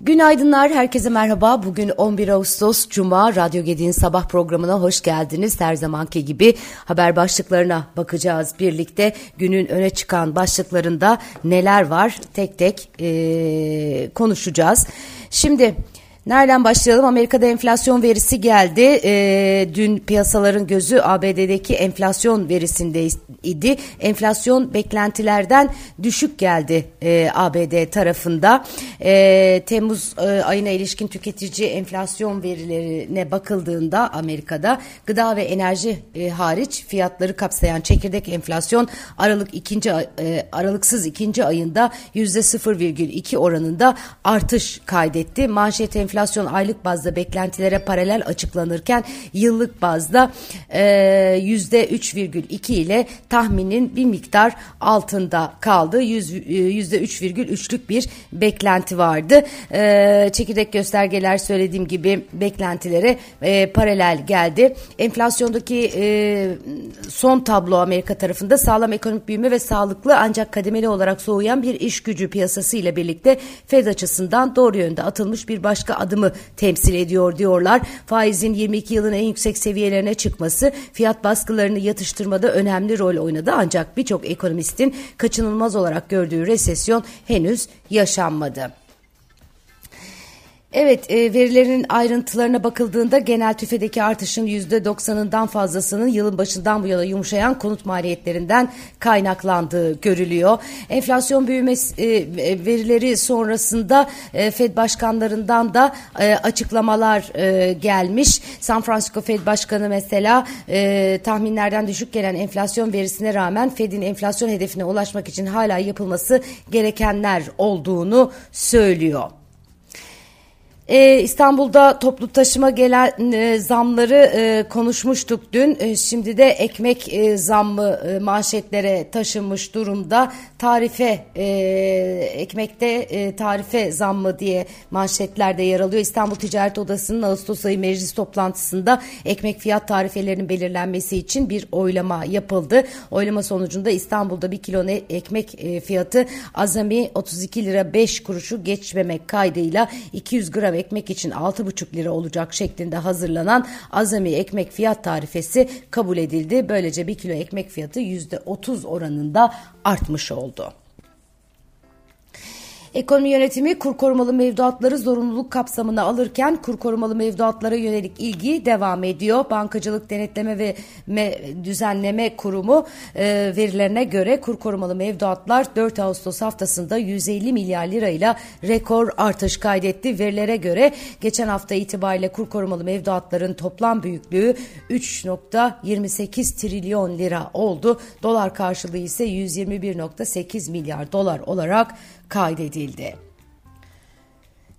Günaydınlar, herkese merhaba. Bugün 11 Ağustos Cuma Radyo Gedi'nin sabah programına hoş geldiniz. Her zamanki gibi haber başlıklarına bakacağız birlikte. Günün öne çıkan başlıklarında neler var tek tek e, konuşacağız. Şimdi... Nereden başlayalım? Amerika'da enflasyon verisi geldi. E, dün piyasaların gözü ABD'deki enflasyon verisindeydi. Enflasyon beklentilerden düşük geldi e, ABD tarafında. E, Temmuz e, ayına ilişkin tüketici enflasyon verilerine bakıldığında Amerika'da gıda ve enerji e, hariç fiyatları kapsayan çekirdek enflasyon Aralık ikinci e, aralıksız ikinci ayında yüzde 0,2 oranında artış kaydetti. Manşet enflasyon enflasyon aylık bazda beklentilere paralel açıklanırken yıllık bazda e, yüzde 3,2 ile tahminin bir miktar altında kaldı. E, yüzde 3,3'lük bir beklenti vardı. E, çekirdek göstergeler söylediğim gibi beklentilere paralel geldi. Enflasyondaki son tablo Amerika tarafında sağlam ekonomik büyüme ve sağlıklı ancak kademeli olarak soğuyan bir iş gücü piyasası ile birlikte Fed açısından doğru yönde atılmış bir başka adımı temsil ediyor diyorlar. Faizin 22 yılın en yüksek seviyelerine çıkması fiyat baskılarını yatıştırmada önemli rol oynadı ancak birçok ekonomistin kaçınılmaz olarak gördüğü resesyon henüz yaşanmadı. Evet e, verilerin ayrıntılarına bakıldığında genel tüfedeki artışın %90'ından fazlasının yılın başından bu yana yumuşayan konut maliyetlerinden kaynaklandığı görülüyor. Enflasyon büyümesi e, verileri sonrasında e, Fed başkanlarından da e, açıklamalar e, gelmiş. San Francisco Fed Başkanı mesela e, tahminlerden düşük gelen enflasyon verisine rağmen Fed'in enflasyon hedefine ulaşmak için hala yapılması gerekenler olduğunu söylüyor. Ee, İstanbul'da toplu taşıma gelen e, zamları e, konuşmuştuk dün. E, şimdi de ekmek e, zammı e, manşetlere taşınmış durumda. Tarife e, ekmekte e, tarife zammı diye manşetlerde yer alıyor. İstanbul Ticaret Odası'nın Ağustos ayı meclis toplantısında ekmek fiyat tarifelerinin belirlenmesi için bir oylama yapıldı. Oylama sonucunda İstanbul'da bir kilo ekmek e, fiyatı azami 32 lira 5 kuruşu geçmemek kaydıyla 200 gram ekmek için 6,5 lira olacak şeklinde hazırlanan azami ekmek fiyat tarifesi kabul edildi. Böylece bir kilo ekmek fiyatı %30 oranında artmış oldu. Ekonomi yönetimi kur korumalı mevduatları zorunluluk kapsamına alırken kur korumalı mevduatlara yönelik ilgi devam ediyor. Bankacılık Denetleme ve Me Düzenleme Kurumu e, verilerine göre kur korumalı mevduatlar 4 Ağustos haftasında 150 milyar lirayla rekor artış kaydetti. Verilere göre geçen hafta itibariyle kur korumalı mevduatların toplam büyüklüğü 3.28 trilyon lira oldu. Dolar karşılığı ise 121.8 milyar dolar olarak kaydedildi.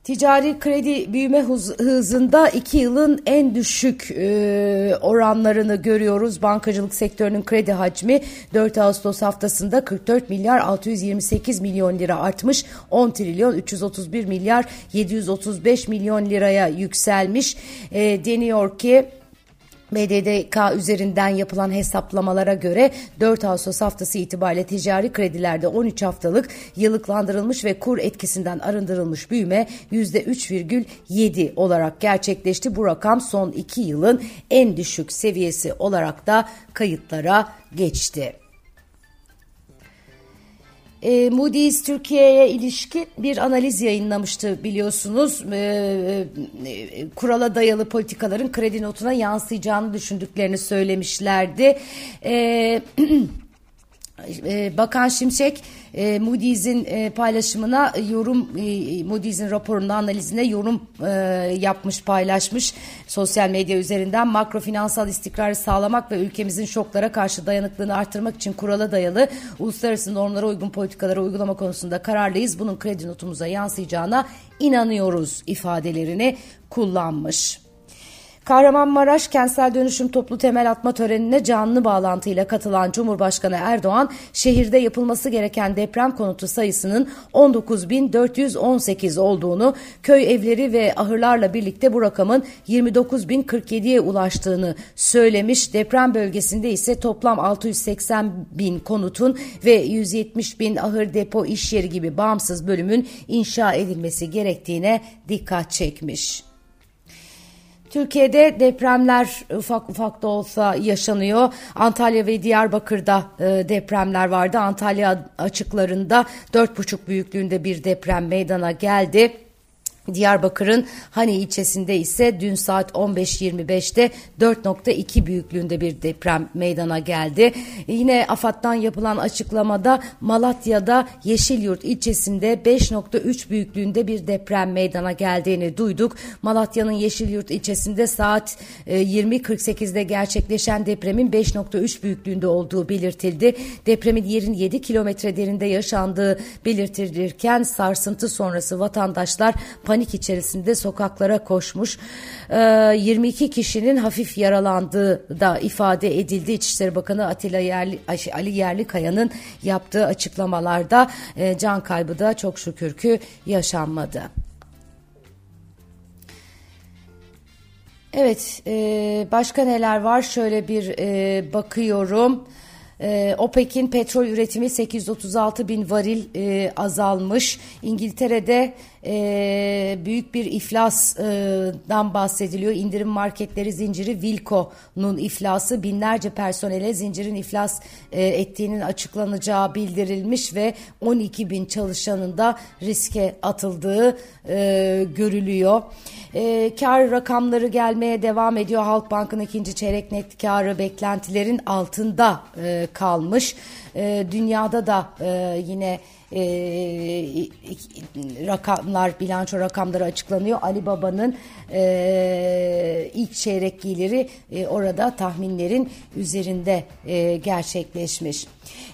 Ticari kredi büyüme hızında iki yılın en düşük e, oranlarını görüyoruz. Bankacılık sektörünün kredi hacmi 4 Ağustos haftasında 44 milyar 628 milyon lira artmış. 10 trilyon 331 milyar 735 milyon liraya yükselmiş. E, deniyor ki BDDK üzerinden yapılan hesaplamalara göre 4 Ağustos haftası itibariyle ticari kredilerde 13 haftalık yıllıklandırılmış ve kur etkisinden arındırılmış büyüme %3,7 olarak gerçekleşti. Bu rakam son 2 yılın en düşük seviyesi olarak da kayıtlara geçti e, Moody's Türkiye'ye ilişkin bir analiz yayınlamıştı biliyorsunuz. E, e, kurala dayalı politikaların kredi notuna yansıyacağını düşündüklerini söylemişlerdi. E, e Bakan Şimşek e, Moody's'in e, paylaşımına yorum e, Moody's'in raporunda analizine yorum yapmış paylaşmış sosyal medya üzerinden makro finansal istikrarı sağlamak ve ülkemizin şoklara karşı dayanıklılığını artırmak için kurala dayalı uluslararası normlara uygun politikaları uygulama konusunda kararlıyız. Bunun kredi notumuza yansıyacağına inanıyoruz ifadelerini kullanmış. Kahramanmaraş Kentsel Dönüşüm Toplu Temel Atma Töreni'ne canlı bağlantıyla katılan Cumhurbaşkanı Erdoğan, şehirde yapılması gereken deprem konutu sayısının 19.418 olduğunu, köy evleri ve ahırlarla birlikte bu rakamın 29.047'ye ulaştığını söylemiş. Deprem bölgesinde ise toplam 680 bin konutun ve 170 bin ahır depo iş yeri gibi bağımsız bölümün inşa edilmesi gerektiğine dikkat çekmiş. Türkiye'de depremler ufak ufak da olsa yaşanıyor. Antalya ve Diyarbakır'da e, depremler vardı. Antalya açıklarında 4,5 büyüklüğünde bir deprem meydana geldi. Diyarbakır'ın Hani ilçesinde ise dün saat 15.25'te 4.2 büyüklüğünde bir deprem meydana geldi. Yine AFAD'dan yapılan açıklamada Malatya'da Yeşilyurt ilçesinde 5.3 büyüklüğünde bir deprem meydana geldiğini duyduk. Malatya'nın Yeşilyurt ilçesinde saat 20.48'de e, gerçekleşen depremin 5.3 büyüklüğünde olduğu belirtildi. Depremin yerin 7 kilometre derinde yaşandığı belirtilirken sarsıntı sonrası vatandaşlar panik panik içerisinde sokaklara koşmuş. E, ee, 22 kişinin hafif yaralandığı da ifade edildi. İçişleri Bakanı Atilla Yerli, Ali Yerlikaya'nın yaptığı açıklamalarda e, can kaybı da çok şükür ki yaşanmadı. Evet, e, başka neler var? Şöyle bir e, bakıyorum. E, OPEC'in petrol üretimi 836 bin varil e, azalmış. İngiltere'de e, büyük bir iflasdan bahsediliyor. İndirim marketleri zinciri Wilco'nun iflası binlerce personele zincirin iflas e, ettiğinin açıklanacağı bildirilmiş ve 12 bin çalışanın da riske atıldığı e, görülüyor. E, kar rakamları gelmeye devam ediyor. Halkbank'ın ikinci çeyrek net karı beklentilerin altında e, kalmış. E, dünyada da e, yine e, rakamlar, bilanço rakamları açıklanıyor. Ali Baba'nın e, ilk çeyrek geliri e, orada tahminlerin üzerinde e, gerçekleşmiş.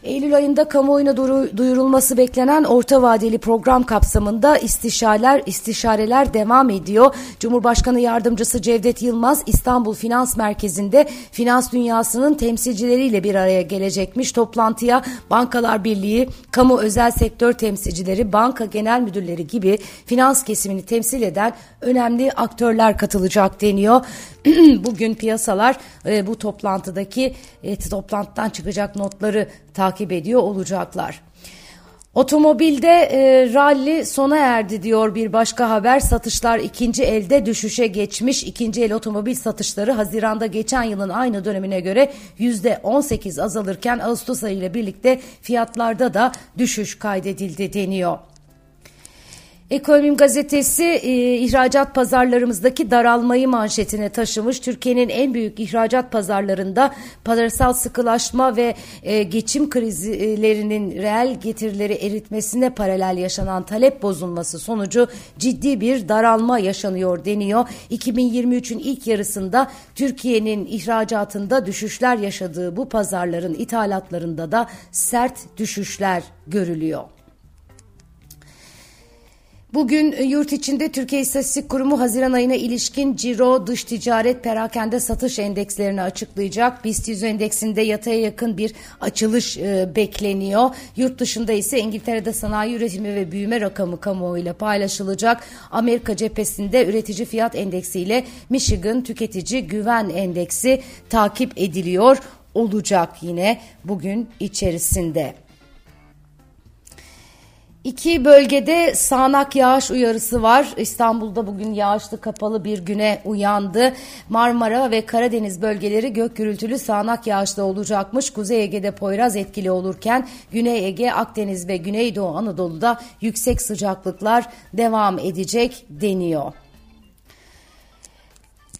Eylül ayında kamuoyuna duyurulması beklenen orta vadeli program kapsamında istişareler istişareler devam ediyor. Cumhurbaşkanı yardımcısı Cevdet Yılmaz İstanbul Finans Merkezi'nde finans dünyasının temsilcileriyle bir araya gelecekmiş. Toplantıya Bankalar Birliği, kamu özel sektör temsilcileri, banka genel müdürleri gibi finans kesimini temsil eden önemli aktörler katılacak deniyor. Bugün piyasalar e, bu toplantıdaki e, toplantıdan çıkacak notları takip ediyor olacaklar. Otomobilde e, ralli sona erdi diyor bir başka haber. Satışlar ikinci elde düşüşe geçmiş. İkinci el otomobil satışları Haziran'da geçen yılın aynı dönemine göre yüzde 18 azalırken Ağustos ayı ile birlikte fiyatlarda da düşüş kaydedildi deniyor. Ekonomim gazetesi e, ihracat pazarlarımızdaki daralmayı manşetine taşımış. Türkiye'nin en büyük ihracat pazarlarında parasal sıkılaşma ve e, geçim krizlerinin reel getirileri eritmesine paralel yaşanan talep bozulması sonucu ciddi bir daralma yaşanıyor deniyor. 2023'ün ilk yarısında Türkiye'nin ihracatında düşüşler yaşadığı bu pazarların ithalatlarında da sert düşüşler görülüyor. Bugün e, yurt içinde Türkiye İstatistik Kurumu Haziran ayına ilişkin ciro, dış ticaret, perakende satış endekslerini açıklayacak. BIST 100 endeksinde yataya yakın bir açılış e, bekleniyor. Yurt dışında ise İngiltere'de sanayi üretimi ve büyüme rakamı kamuoyuyla paylaşılacak. Amerika cephesinde üretici fiyat endeksiyle Michigan tüketici güven endeksi takip ediliyor olacak yine bugün içerisinde. İki bölgede sağanak yağış uyarısı var. İstanbul'da bugün yağışlı kapalı bir güne uyandı. Marmara ve Karadeniz bölgeleri gök gürültülü sağanak yağışlı olacakmış. Kuzey Ege'de Poyraz etkili olurken Güney Ege, Akdeniz ve Güneydoğu Anadolu'da yüksek sıcaklıklar devam edecek deniyor.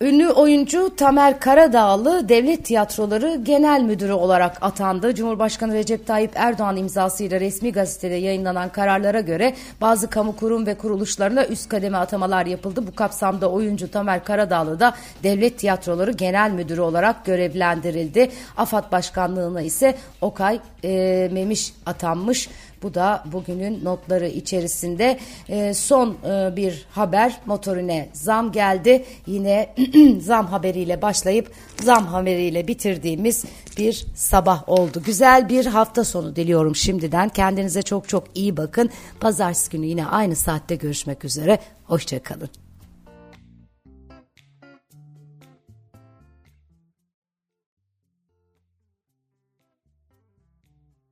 Ünlü oyuncu Tamer Karadağlı Devlet Tiyatroları Genel Müdürü olarak atandı. Cumhurbaşkanı Recep Tayyip Erdoğan imzasıyla resmi gazetede yayınlanan kararlara göre bazı kamu kurum ve kuruluşlarına üst kademe atamalar yapıldı. Bu kapsamda oyuncu Tamer Karadağlı da Devlet Tiyatroları Genel Müdürü olarak görevlendirildi. AFAD Başkanlığı'na ise Okay e, Memiş atanmış. Bu da bugünün notları içerisinde e, son e, bir haber motorine zam geldi. Yine zam haberiyle başlayıp zam haberiyle bitirdiğimiz bir sabah oldu. Güzel bir hafta sonu diliyorum şimdiden. Kendinize çok çok iyi bakın. Pazartesi günü yine aynı saatte görüşmek üzere. Hoşçakalın.